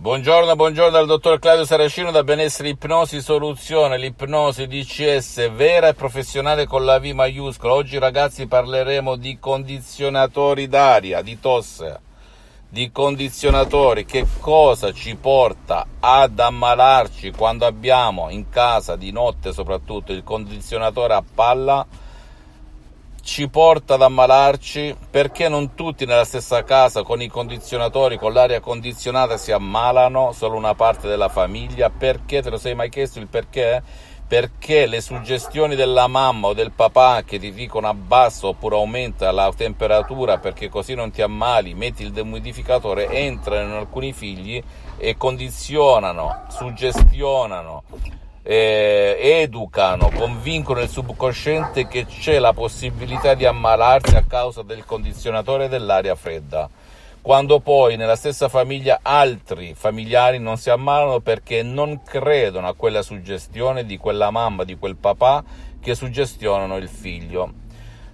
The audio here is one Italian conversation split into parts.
Buongiorno, buongiorno dal dottor Claudio Saracino da Benessere Ipnosi Soluzione, l'ipnosi DCS vera e professionale con la V maiuscola. Oggi ragazzi parleremo di condizionatori d'aria, di tosse, di condizionatori, che cosa ci porta ad ammalarci quando abbiamo in casa di notte soprattutto il condizionatore a palla ci porta ad ammalarci, perché non tutti nella stessa casa con i condizionatori, con l'aria condizionata si ammalano, solo una parte della famiglia, perché te lo sei mai chiesto il perché? Perché le suggestioni della mamma o del papà che ti dicono abbassa oppure aumenta la temperatura perché così non ti ammali, metti il demumidificatore, entrano in alcuni figli e condizionano, suggestionano eh, educano, convincono il subconsciente che c'è la possibilità di ammalarsi a causa del condizionatore dell'aria fredda, quando poi nella stessa famiglia altri familiari non si ammalano perché non credono a quella suggestione di quella mamma, di quel papà che suggestionano il figlio.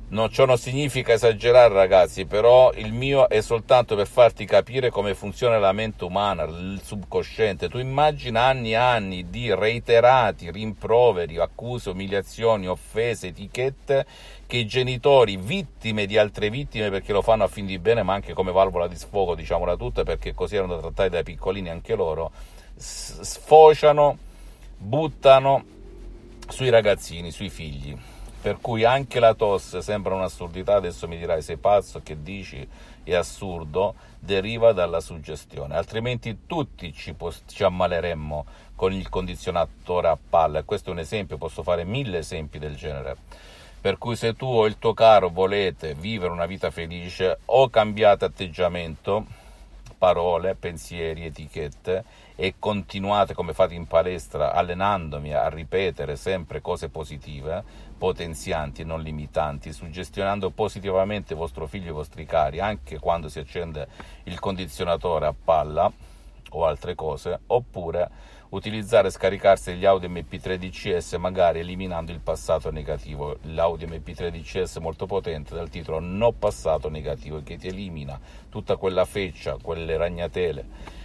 No, ciò non significa esagerare ragazzi, però il mio è soltanto per farti capire come funziona la mente umana, il subconsciente. Tu immagina anni e anni di reiterati rimproveri, accuse, umiliazioni, offese, etichette che i genitori, vittime di altre vittime perché lo fanno a fin di bene, ma anche come valvola di sfogo, diciamola tutta, perché così erano trattati dai piccolini anche loro, sfociano, buttano sui ragazzini, sui figli per cui anche la tosse sembra un'assurdità, adesso mi dirai sei pazzo, che dici è assurdo, deriva dalla suggestione, altrimenti tutti ci, ci ammaleremmo con il condizionatore a palla questo è un esempio, posso fare mille esempi del genere. Per cui se tu o il tuo caro volete vivere una vita felice o cambiate atteggiamento, parole, pensieri, etichette e continuate come fate in palestra allenandomi a ripetere sempre cose positive, potenzianti e non limitanti, suggestionando positivamente vostro figlio e i vostri cari anche quando si accende il condizionatore a palla o altre cose, oppure utilizzare e scaricarsi gli audio MP3 DCS magari eliminando il passato negativo. L'audio MP3 DCS molto potente dal titolo No passato negativo che ti elimina tutta quella feccia, quelle ragnatele,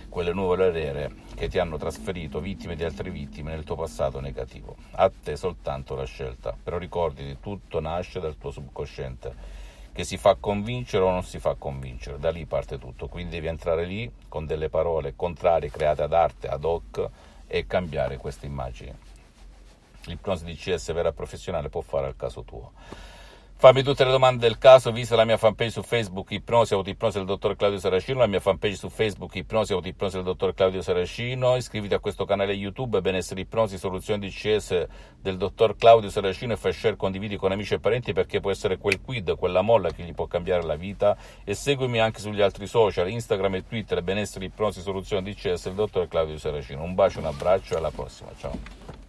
quelle nuvole nere che ti hanno trasferito vittime di altre vittime nel tuo passato negativo. A te soltanto la scelta, però ricorditi tutto nasce dal tuo subconsciente che si fa convincere o non si fa convincere, da lì parte tutto, quindi devi entrare lì con delle parole contrarie create ad arte, ad hoc e cambiare queste immagini. L'ipnosi di CS vera professionale può fare al caso tuo. Fammi tutte le domande del caso, visita la mia fanpage su Facebook Ipnosi Autoipnosi del dottor Claudio Saracino, la mia fanpage su Facebook Ipnosi Autoipnosi del dottor Claudio Saracino, iscriviti a questo canale YouTube Benessere Ipnosi Soluzioni DCS del dottor Claudio Saracino e fai share, condividi con amici e parenti perché può essere quel quid, quella molla che gli può cambiare la vita e seguimi anche sugli altri social, Instagram e Twitter Benessere Ipnosi Soluzioni DCS del dottor Claudio Saracino. Un bacio, un abbraccio e alla prossima, ciao.